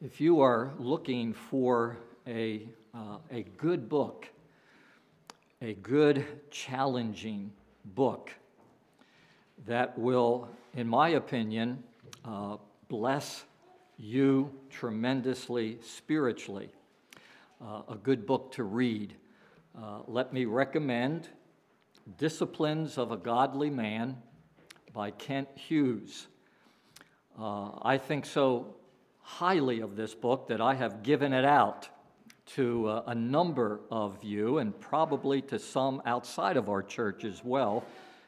If you are looking for a, uh, a good book, a good, challenging book that will, in my opinion, uh, bless you tremendously spiritually, uh, a good book to read, uh, let me recommend Disciplines of a Godly Man by Kent Hughes. Uh, I think so highly of this book that I have given it out to uh, a number of you and probably to some outside of our church as well.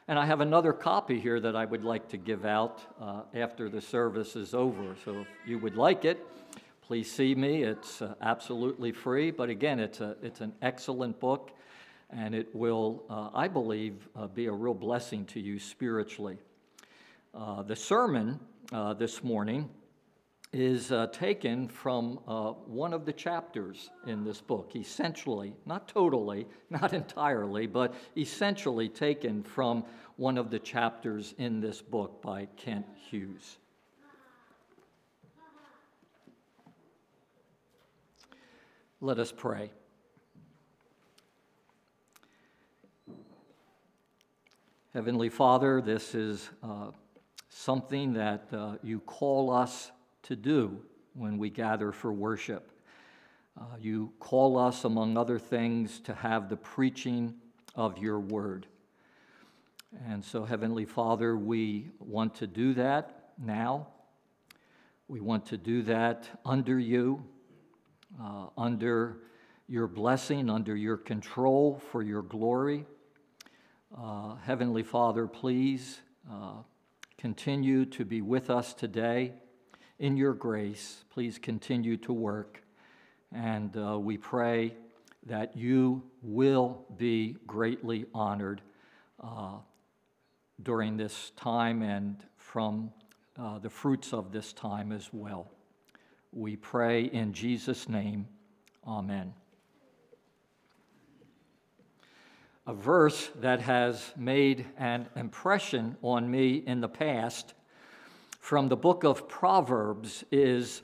And I have another copy here that I would like to give out uh, after the service is over. So if you would like it, please see me. It's uh, absolutely free. But again, it's, a, it's an excellent book, and it will, uh, I believe, uh, be a real blessing to you spiritually. The sermon this morning is uh, taken from uh, one of the chapters in this book, essentially, not totally, not entirely, but essentially taken from one of the chapters in this book by Kent Hughes. Let us pray. Heavenly Father, this is uh, something that uh, you call us to do when we gather for worship. Uh, you call us, among other things, to have the preaching of your word. And so, Heavenly Father, we want to do that now. We want to do that under you, uh, under your blessing, under your control for your glory. Uh, Heavenly Father, please uh, continue to be with us today in your grace, please continue to work. And uh, we pray that you will be greatly honored uh, during this time and from uh, the fruits of this time as well. We pray in Jesus' name. Amen. A verse that has made an impression on me in the past from the book of Proverbs is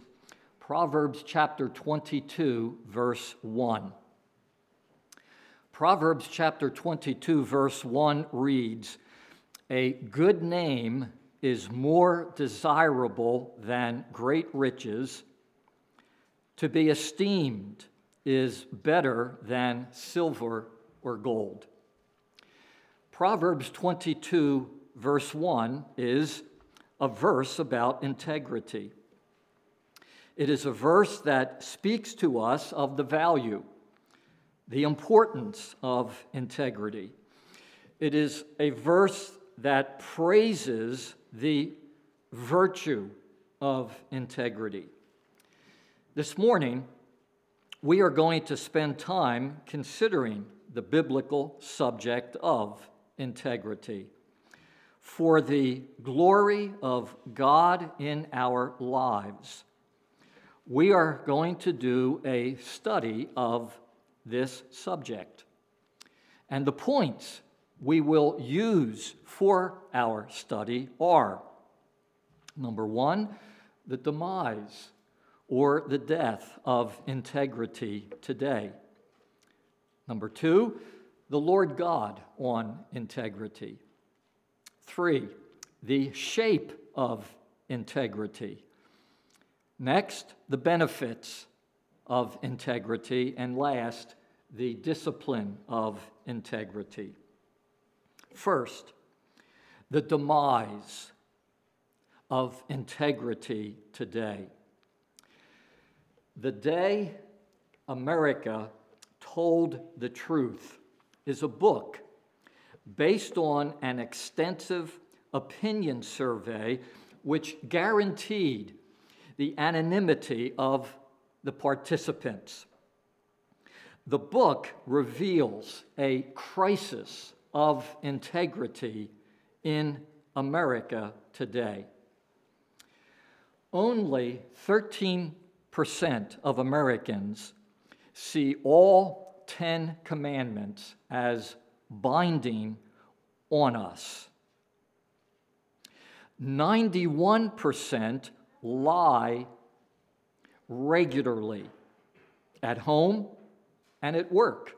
Proverbs chapter 22, verse 1. Proverbs chapter 22, verse 1 reads A good name is more desirable than great riches. To be esteemed is better than silver or gold. Proverbs 22, verse 1 is a verse about integrity. It is a verse that speaks to us of the value, the importance of integrity. It is a verse that praises the virtue of integrity. This morning, we are going to spend time considering the biblical subject of integrity for the glory of God in our lives. We are going to do a study of this subject. And the points we will use for our study are number one, the demise or the death of integrity today. Number two, the Lord God on integrity. Three, the shape of integrity. Next, the benefits of integrity. And last, the discipline of integrity. First, the demise of integrity today. The day America told the truth is a book based on an extensive opinion survey which guaranteed the anonymity of the participants. The book reveals a crisis of integrity in America today. Only 13% of Americans see all 10 commandments as binding on us. 91% lie regularly at home and at work.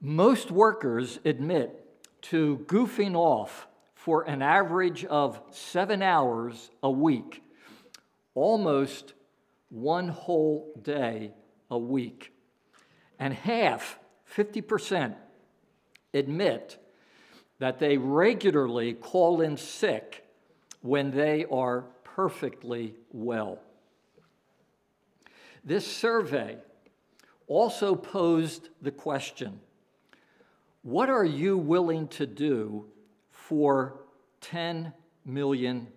Most workers admit to goofing off for an average of seven hours a week, almost one whole day a week. And half, 50%, admit that they regularly call in sick when they are perfectly well. This survey also posed the question what are you willing to do for $10 million?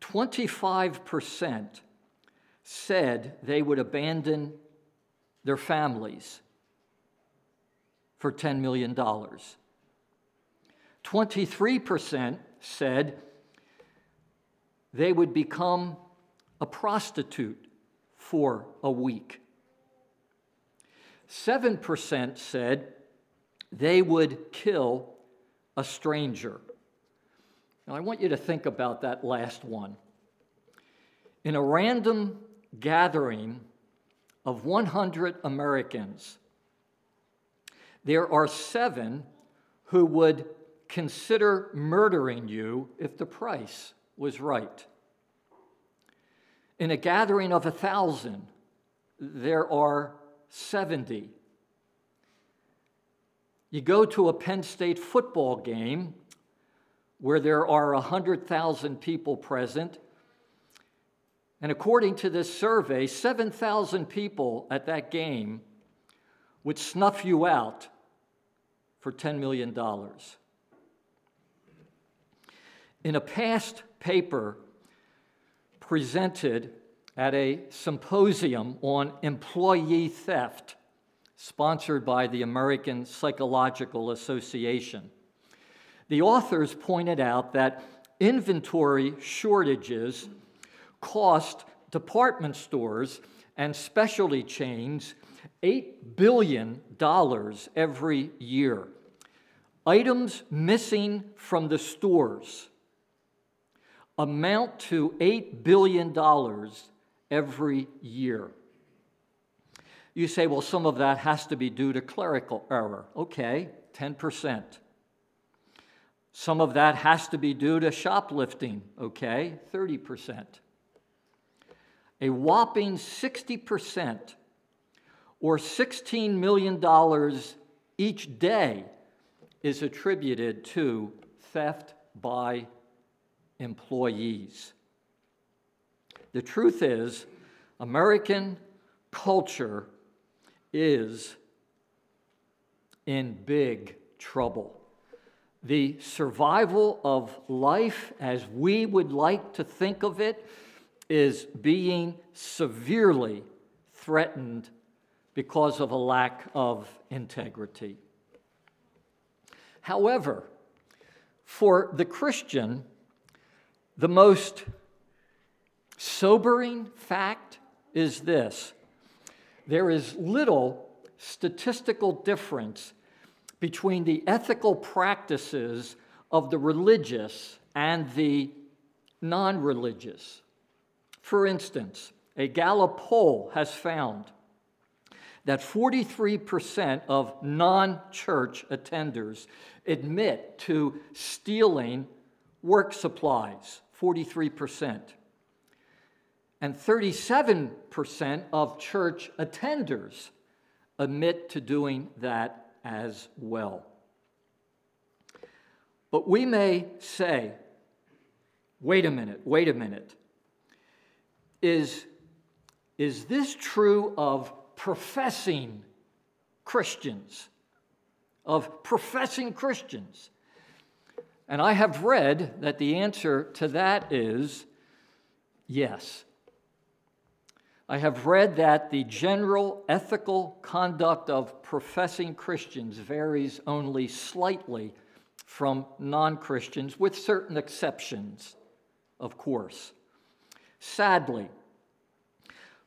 25% said they would abandon their families for $10 million. 23% said they would become a prostitute for a week. 7% said they would kill a stranger. Now, I want you to think about that last one. In a random gathering of 100 Americans, there are seven who would consider murdering you if the price was right. In a gathering of a thousand, there are 70. You go to a Penn State football game where there are 100,000 people present, and according to this survey, 7,000 people at that game would snuff you out for $10 million. In a past paper presented at a symposium on employee theft, sponsored by the American Psychological Association. The authors pointed out that inventory shortages cost department stores and specialty chains $8 billion every year. Items missing from the stores amount to $8 billion every year. You say, well, some of that has to be due to clerical error. Okay, 10%. Some of that has to be due to shoplifting. Okay, 30%. A whopping 60% or $16 million each day is attributed to theft by employees. The truth is, American culture is in big trouble. The survival of life, as we would like to think of it, is being severely threatened because of a lack of integrity. However, for the Christian, the most sobering fact is this there is little statistical difference between the ethical practices of the religious and the non religious. For instance, a Gallup poll has found that 43% of non church attenders admit to stealing work supplies. 43%. And 37% of church attenders admit to doing that as well. But we may say, wait a minute, wait a minute. Is, is this true of professing Christians? Of professing Christians? And I have read that the answer to that is yes. I have read that the general ethical conduct of professing Christians varies only slightly from non Christians, with certain exceptions, of course. Sadly,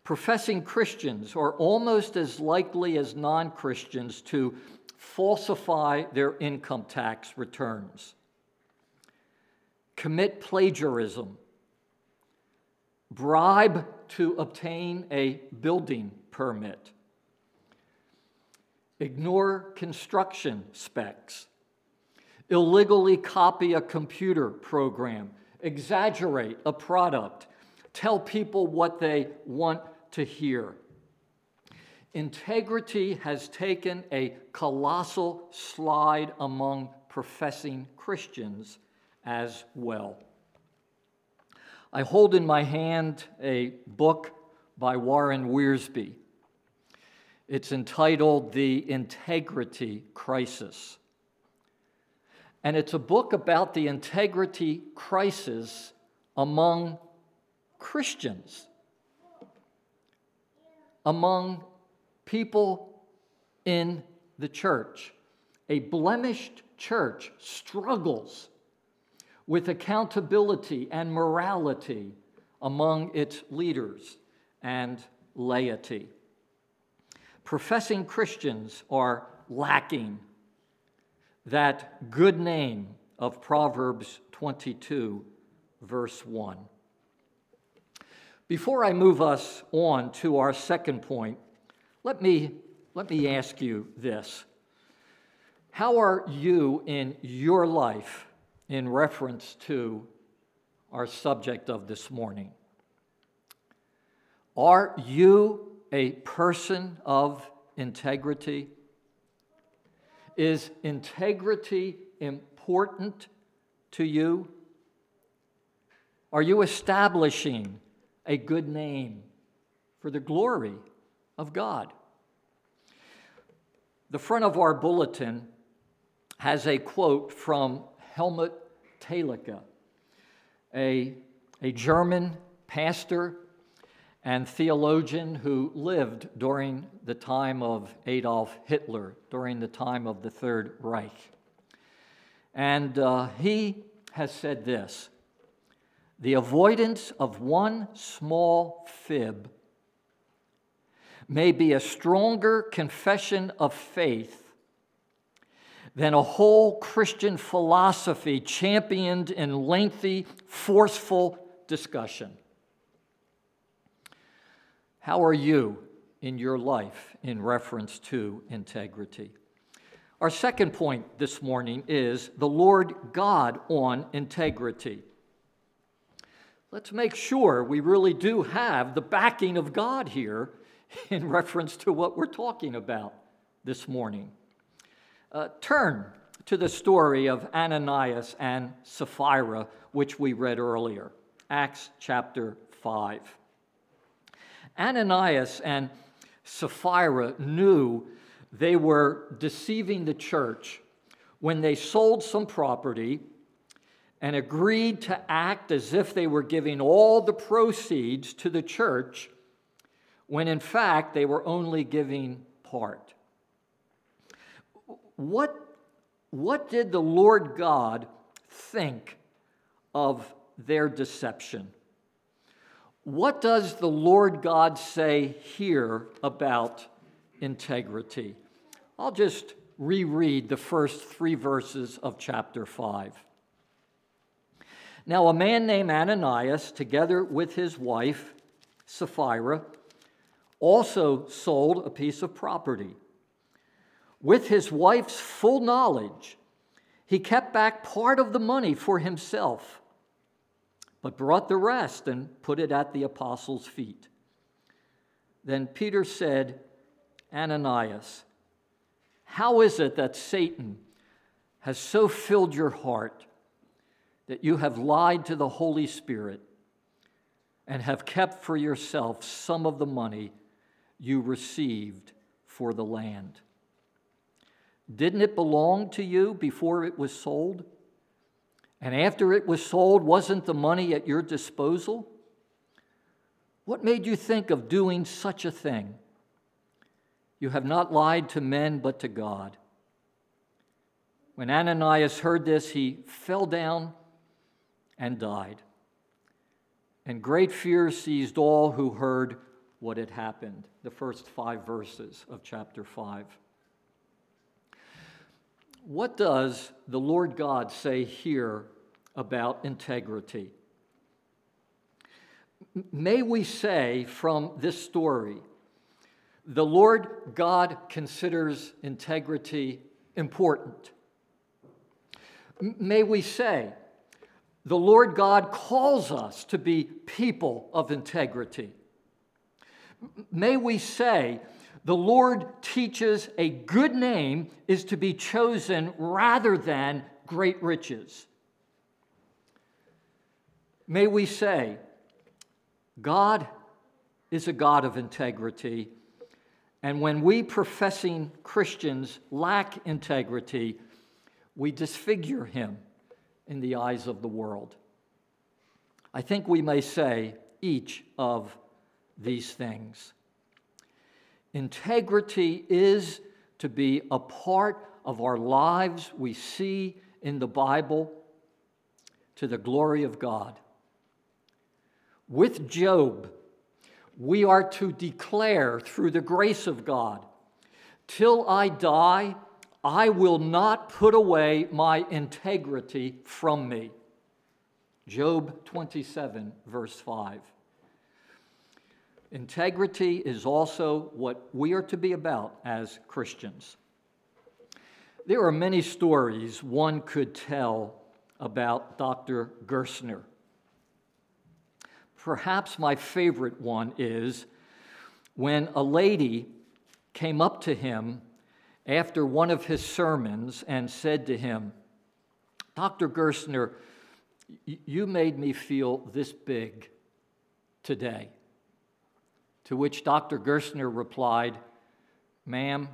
professing Christians are almost as likely as non Christians to falsify their income tax returns commit plagiarism, bribe to obtain a building permit, ignore construction specs, illegally copy a computer program, exaggerate a product, tell people what they want to hear. Integrity has taken a colossal slide among professing Christians as well. I hold in my hand a book by Warren Wiersbe. It's entitled The Integrity Crisis. And it's a book about the integrity crisis among Christians, among people in the church. A blemished church struggles with accountability and morality among its leaders and laity. Professing Christians are lacking that good name of Proverbs 22, verse 1. Before I move us on to our second point, let me, let me ask you this. How are you in your life in reference to our subject of this morning. Are you a person of integrity? Is integrity important to you? Are you establishing a good name for the glory of God? The front of our bulletin has a quote from Helmut Thielicke, a, a German pastor and theologian who lived during the time of Adolf Hitler, during the time of the Third Reich. And uh, he has said this The avoidance of one small fib may be a stronger confession of faith than a whole Christian philosophy championed in lengthy, forceful discussion. How are you in your life in reference to integrity? Our second point this morning is the Lord God on integrity. Let's make sure we really do have the backing of God here in reference to what we're talking about this morning. Uh, turn to the story of Ananias and Sapphira, which we read earlier, Acts chapter 5. Ananias and Sapphira knew they were deceiving the church when they sold some property and agreed to act as if they were giving all the proceeds to the church when in fact they were only giving part what, what did the Lord God think of their deception? What does the Lord God say here about integrity? I'll just reread the first three verses of chapter 5. Now, a man named Ananias, together with his wife, Sapphira, also sold a piece of property with his wife's full knowledge, he kept back part of the money for himself, but brought the rest and put it at the apostles' feet. Then Peter said, Ananias, how is it that Satan has so filled your heart that you have lied to the Holy Spirit and have kept for yourself some of the money you received for the land? Didn't it belong to you before it was sold? And after it was sold, wasn't the money at your disposal? What made you think of doing such a thing? You have not lied to men, but to God. When Ananias heard this, he fell down and died. And great fear seized all who heard what had happened. The first five verses of chapter 5. What does the Lord God say here about integrity? may we say from this story, the Lord God considers integrity important. May we say, the Lord God calls us to be people of integrity. May we say, the Lord teaches a good name is to be chosen rather than great riches. May we say, God is a God of integrity, and when we professing Christians lack integrity, we disfigure him in the eyes of the world. I think we may say each of these things. Integrity is to be a part of our lives we see in the Bible to the glory of God. With Job, we are to declare through the grace of God, till I die, I will not put away my integrity from me. Job 27, verse 5. Integrity is also what we are to be about as Christians. There are many stories one could tell about Dr. Gerstner. Perhaps my favorite one is when a lady came up to him after one of his sermons and said to him, Dr. Gerstner, you made me feel this big today. To which Dr. Gerstner replied, Ma'am,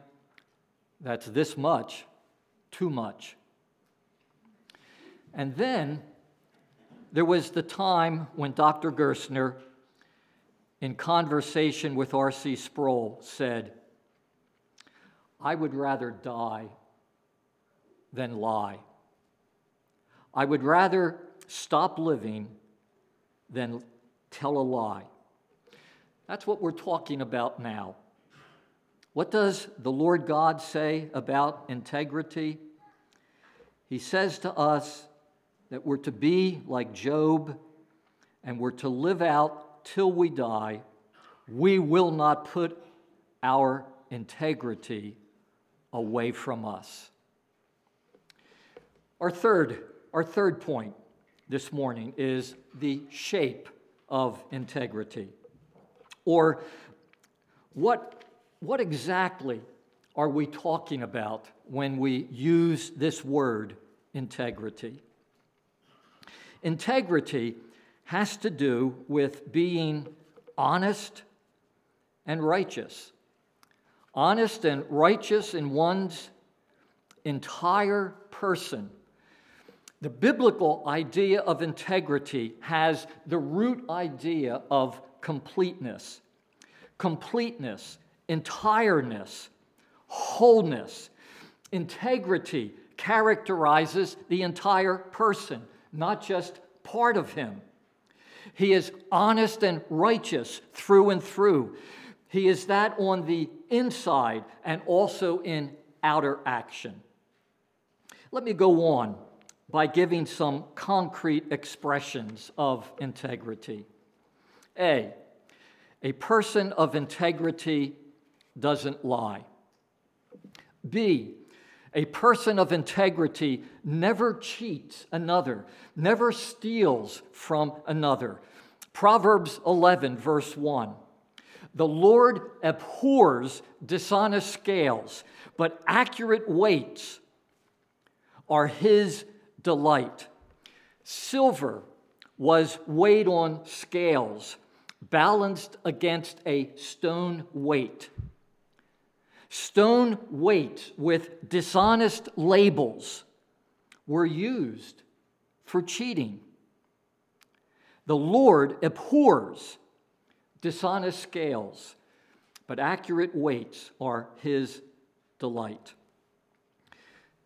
that's this much, too much. And then there was the time when Dr. Gerstner, in conversation with R.C. Sproul, said, I would rather die than lie. I would rather stop living than tell a lie. That's what we're talking about now. What does the Lord God say about integrity? He says to us that we're to be like Job and we're to live out till we die. We will not put our integrity away from us. Our third, our third point this morning is the shape of integrity. Or what, what exactly are we talking about when we use this word integrity? Integrity has to do with being honest and righteous. Honest and righteous in one's entire person. The biblical idea of integrity has the root idea of completeness. Completeness, entireness, wholeness, integrity characterizes the entire person, not just part of him. He is honest and righteous through and through. He is that on the inside and also in outer action. Let me go on by giving some concrete expressions of integrity. A, a person of integrity doesn't lie. B, a person of integrity never cheats another, never steals from another. Proverbs 11, verse 1. The Lord abhors dishonest scales, but accurate weights are his delight. Silver was weighed on scales balanced against a stone weight. Stone weights with dishonest labels were used for cheating. The Lord abhors dishonest scales, but accurate weights are his delight.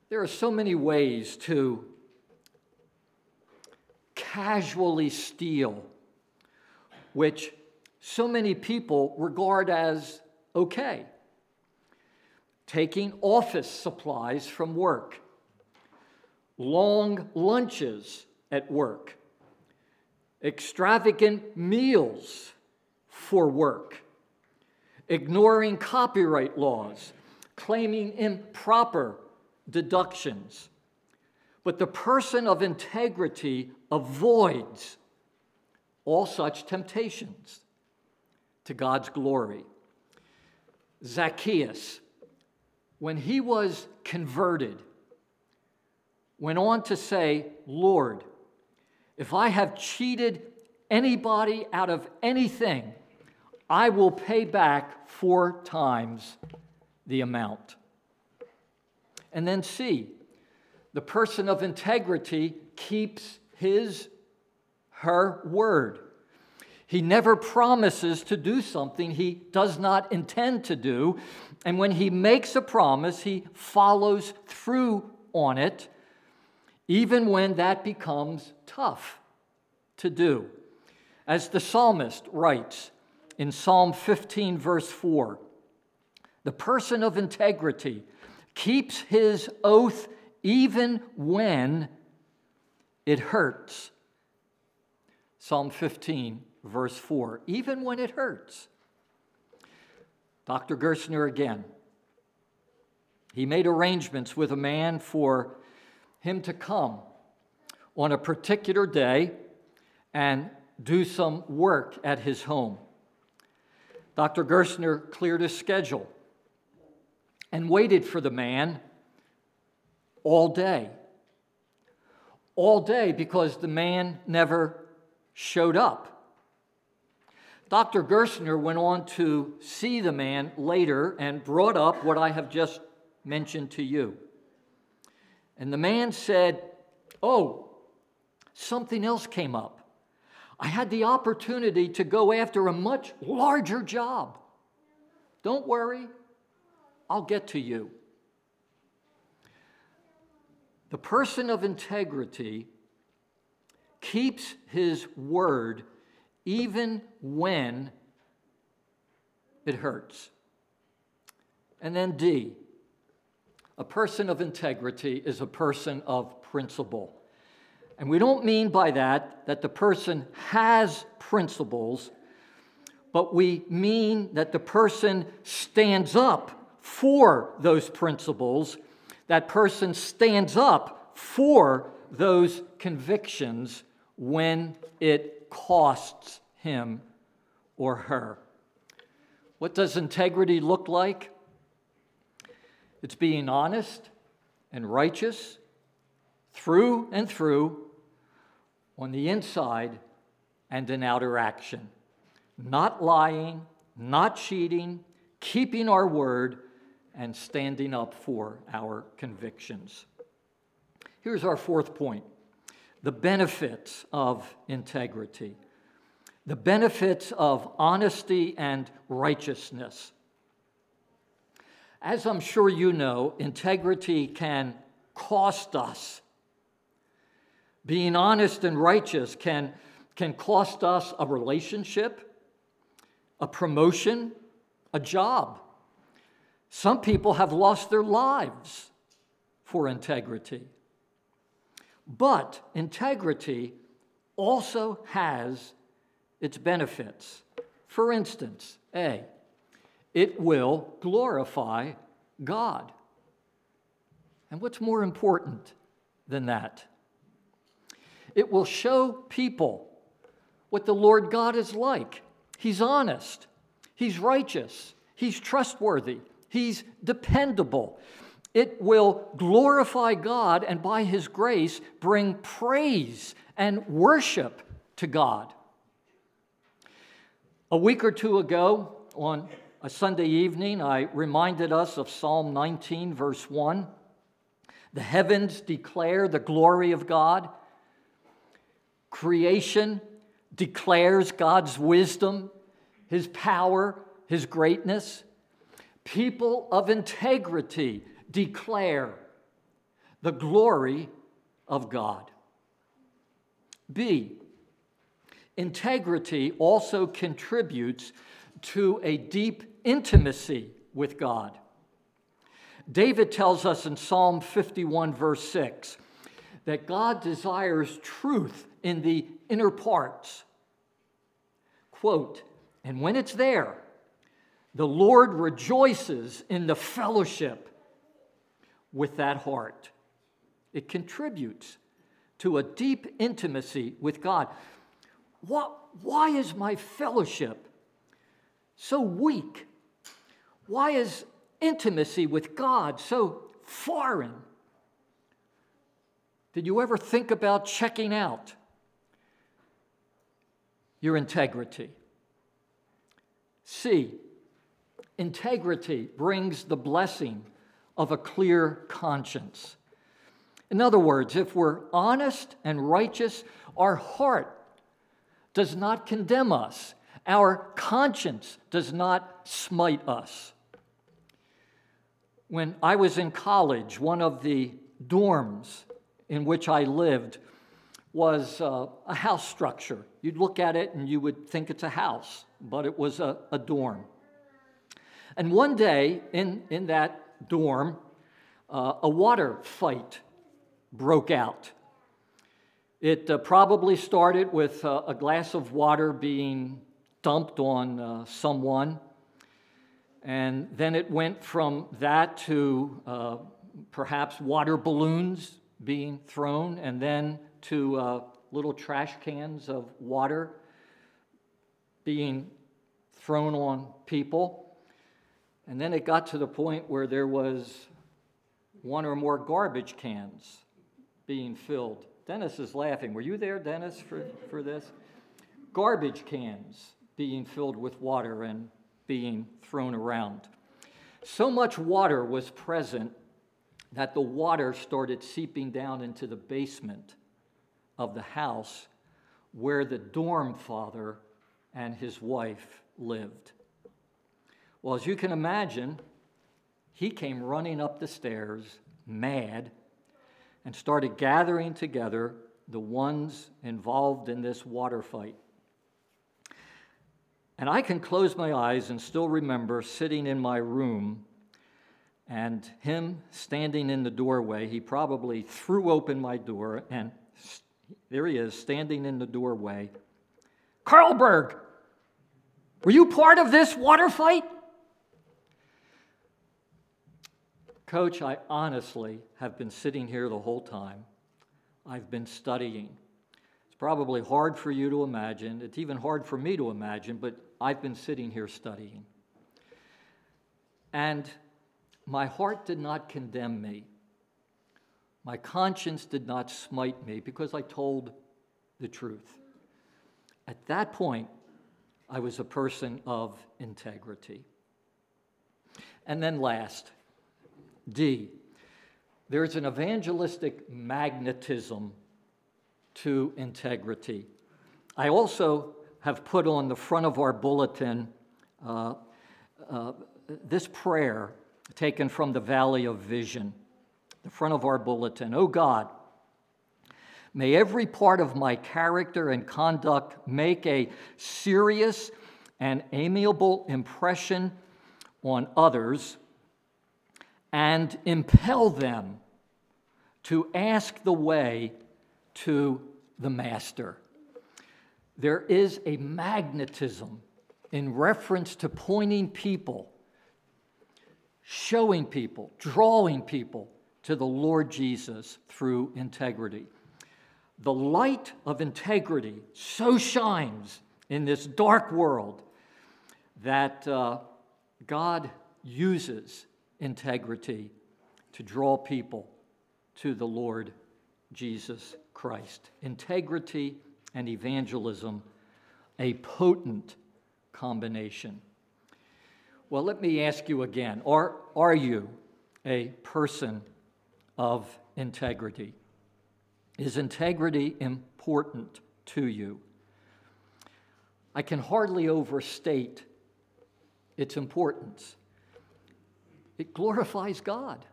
There are so many ways to casually steal which so many people regard as okay. Taking office supplies from work, long lunches at work, extravagant meals for work, ignoring copyright laws, claiming improper deductions. But the person of integrity avoids all such temptations to God's glory. Zacchaeus, when he was converted, went on to say, Lord, if I have cheated anybody out of anything, I will pay back four times the amount. And then C, the person of integrity keeps his, her word. He never promises to do something he does not intend to do. And when he makes a promise, he follows through on it, even when that becomes tough to do. As the psalmist writes in Psalm 15, verse 4, the person of integrity keeps his oath even when it hurts. Psalm 15, verse 4, even when it hurts. Dr. Gerstner again. He made arrangements with a man for him to come on a particular day and do some work at his home. Dr. Gerstner cleared his schedule and waited for the man all day. All day because the man never showed up. Dr. Gerstner went on to see the man later and brought up what I have just mentioned to you. And the man said, Oh, something else came up. I had the opportunity to go after a much larger job. Don't worry, I'll get to you. The person of integrity keeps his word even when it hurts. And then D, a person of integrity is a person of principle. And we don't mean by that that the person has principles, but we mean that the person stands up for those principles, that person stands up for those convictions when it costs him or her. What does integrity look like? It's being honest and righteous through and through on the inside and in outer action. Not lying, not cheating, keeping our word, and standing up for our convictions. Here's our fourth point the benefits of integrity, the benefits of honesty and righteousness. As I'm sure you know, integrity can cost us. Being honest and righteous can, can cost us a relationship, a promotion, a job. Some people have lost their lives for integrity. But integrity also has its benefits. For instance, A, it will glorify God. And what's more important than that? It will show people what the Lord God is like. He's honest, He's righteous, He's trustworthy, He's dependable. It will glorify God and by His grace bring praise and worship to God. A week or two ago, on a Sunday evening, I reminded us of Psalm 19, verse 1. The heavens declare the glory of God, creation declares God's wisdom, His power, His greatness. People of integrity declare the glory of God. B, integrity also contributes to a deep intimacy with God. David tells us in Psalm 51, verse 6, that God desires truth in the inner parts. Quote, and when it's there, the Lord rejoices in the fellowship with that heart. It contributes to a deep intimacy with God. What, why is my fellowship so weak? Why is intimacy with God so foreign? Did you ever think about checking out your integrity? C, integrity brings the blessing of a clear conscience. In other words, if we're honest and righteous, our heart does not condemn us, our conscience does not smite us. When I was in college, one of the dorms in which I lived was uh, a house structure. You'd look at it and you would think it's a house, but it was a, a dorm. And one day in, in that dorm, uh, a water fight broke out. It uh, probably started with uh, a glass of water being dumped on uh, someone, and then it went from that to uh, perhaps water balloons being thrown, and then to uh, little trash cans of water being thrown on people. And then it got to the point where there was one or more garbage cans being filled. Dennis is laughing. Were you there, Dennis, for, for this? Garbage cans being filled with water and being thrown around. So much water was present that the water started seeping down into the basement of the house where the dorm father and his wife lived. Well, as you can imagine, he came running up the stairs, mad, and started gathering together the ones involved in this water fight. And I can close my eyes and still remember sitting in my room and him standing in the doorway. He probably threw open my door, and there he is standing in the doorway. Carlberg, were you part of this water fight? Coach, I honestly have been sitting here the whole time. I've been studying. It's probably hard for you to imagine. It's even hard for me to imagine, but I've been sitting here studying. And my heart did not condemn me. My conscience did not smite me because I told the truth. At that point, I was a person of integrity. And then, last, D, there's an evangelistic magnetism to integrity. I also have put on the front of our bulletin uh, uh, this prayer taken from the Valley of Vision, the front of our bulletin. Oh God, may every part of my character and conduct make a serious and amiable impression on others and impel them to ask the way to the Master. There is a magnetism in reference to pointing people, showing people, drawing people to the Lord Jesus through integrity. The light of integrity so shines in this dark world that uh, God uses integrity to draw people to the Lord Jesus Christ. Integrity and evangelism, a potent combination. Well, let me ask you again are, are you a person of integrity? Is integrity important to you? I can hardly overstate its importance. It glorifies God.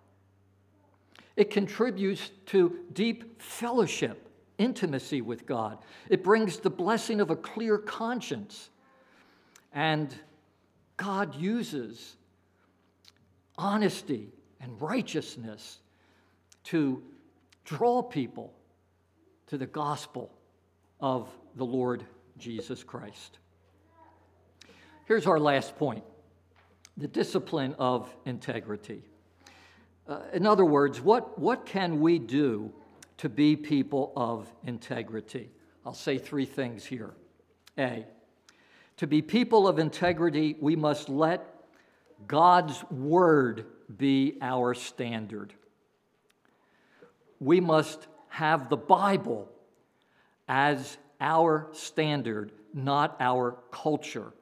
It contributes to deep fellowship, intimacy with God. It brings the blessing of a clear conscience. And God uses honesty and righteousness to draw people to the gospel of the Lord Jesus Christ. Here's our last point the discipline of integrity. Uh, in other words, what, what can we do to be people of integrity? I'll say three things here. A, to be people of integrity, we must let God's word be our standard. We must have the Bible as our standard, not our culture.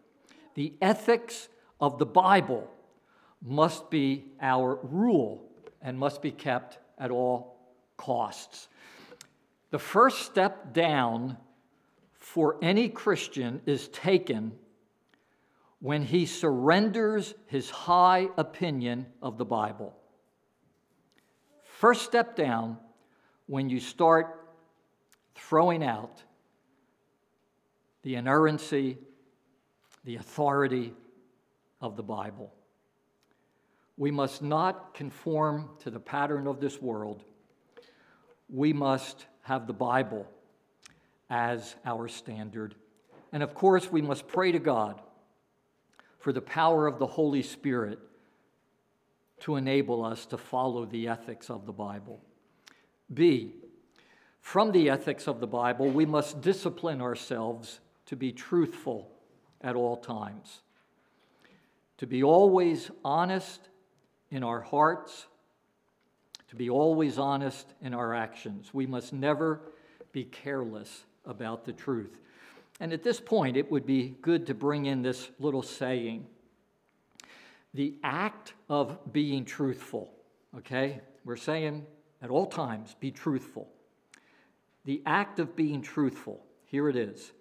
The ethics of the Bible must be our rule and must be kept at all costs. The first step down for any Christian is taken when he surrenders his high opinion of the Bible. First step down when you start throwing out the inerrancy, the authority of the Bible. We must not conform to the pattern of this world. We must have the Bible as our standard. And of course, we must pray to God for the power of the Holy Spirit to enable us to follow the ethics of the Bible. B, from the ethics of the Bible, we must discipline ourselves to be truthful at all times, to be always honest in our hearts, to be always honest in our actions. We must never be careless about the truth. And at this point, it would be good to bring in this little saying the act of being truthful, okay? We're saying at all times, be truthful. The act of being truthful, here it is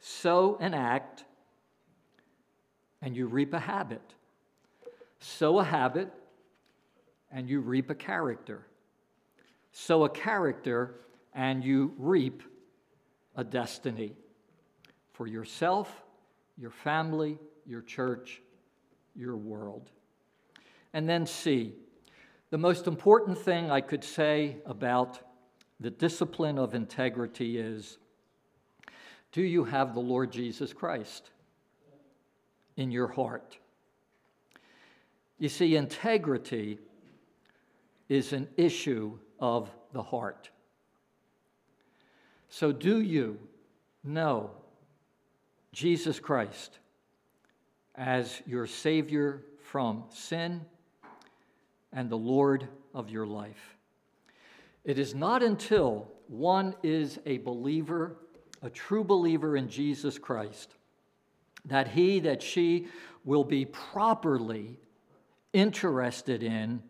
sow an act, and you reap a habit. Sow a habit, and you reap a character. Sow a character, and you reap a destiny for yourself, your family, your church, your world. And then C, the most important thing I could say about the discipline of integrity is do you have the Lord Jesus Christ in your heart? You see, integrity is an issue of the heart. So, do you know Jesus Christ as your Savior from sin and the Lord of your life? It is not until one is a believer, a true believer in Jesus Christ, that he, that she will be properly interested in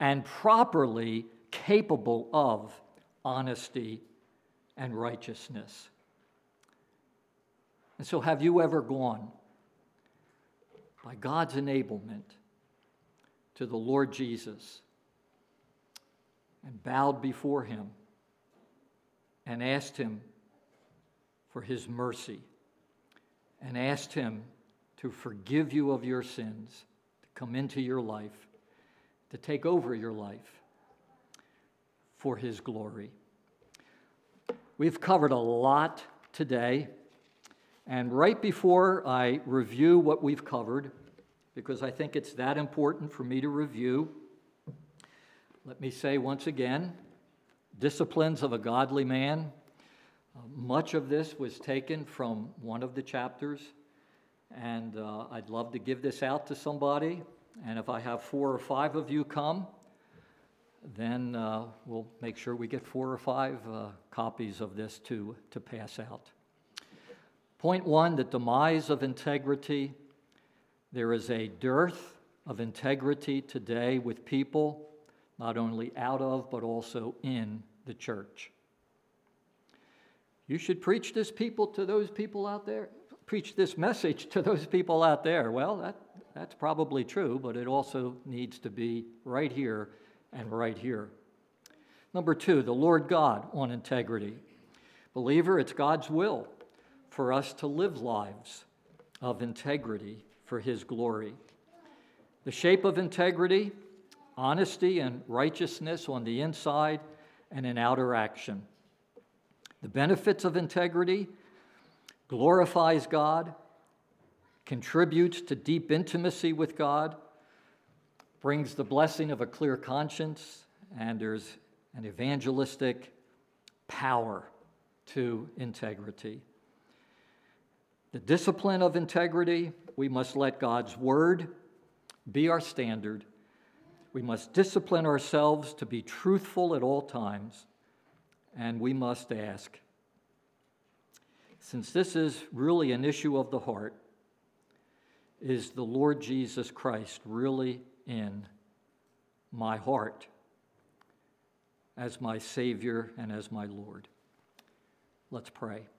and properly capable of honesty and righteousness. And so, have you ever gone by God's enablement to the Lord Jesus and bowed before him and asked him for his mercy and asked him to forgive you of your sins, to come into your life, to take over your life for his glory? We've covered a lot today. And right before I review what we've covered, because I think it's that important for me to review, let me say once again disciplines of a godly man. Uh, much of this was taken from one of the chapters, and uh, I'd love to give this out to somebody. And if I have four or five of you come, then uh, we'll make sure we get four or five uh, copies of this to, to pass out. Point one the demise of integrity. There is a dearth of integrity today with people, not only out of, but also in the church. You should preach this people to those people out there, preach this message to those people out there. Well, that, that's probably true, but it also needs to be right here and right here. Number two, the Lord God on integrity. Believer, it's God's will for us to live lives of integrity for His glory. The shape of integrity, honesty and righteousness on the inside and in outer action. the benefits of integrity, glorifies God, contributes to deep intimacy with God, brings the blessing of a clear conscience, and there's an evangelistic power to integrity. The discipline of integrity, we must let God's word be our standard. We must discipline ourselves to be truthful at all times, and we must ask since this is really an issue of the heart, is the Lord Jesus Christ really in my heart as my Savior and as my Lord? Let's pray.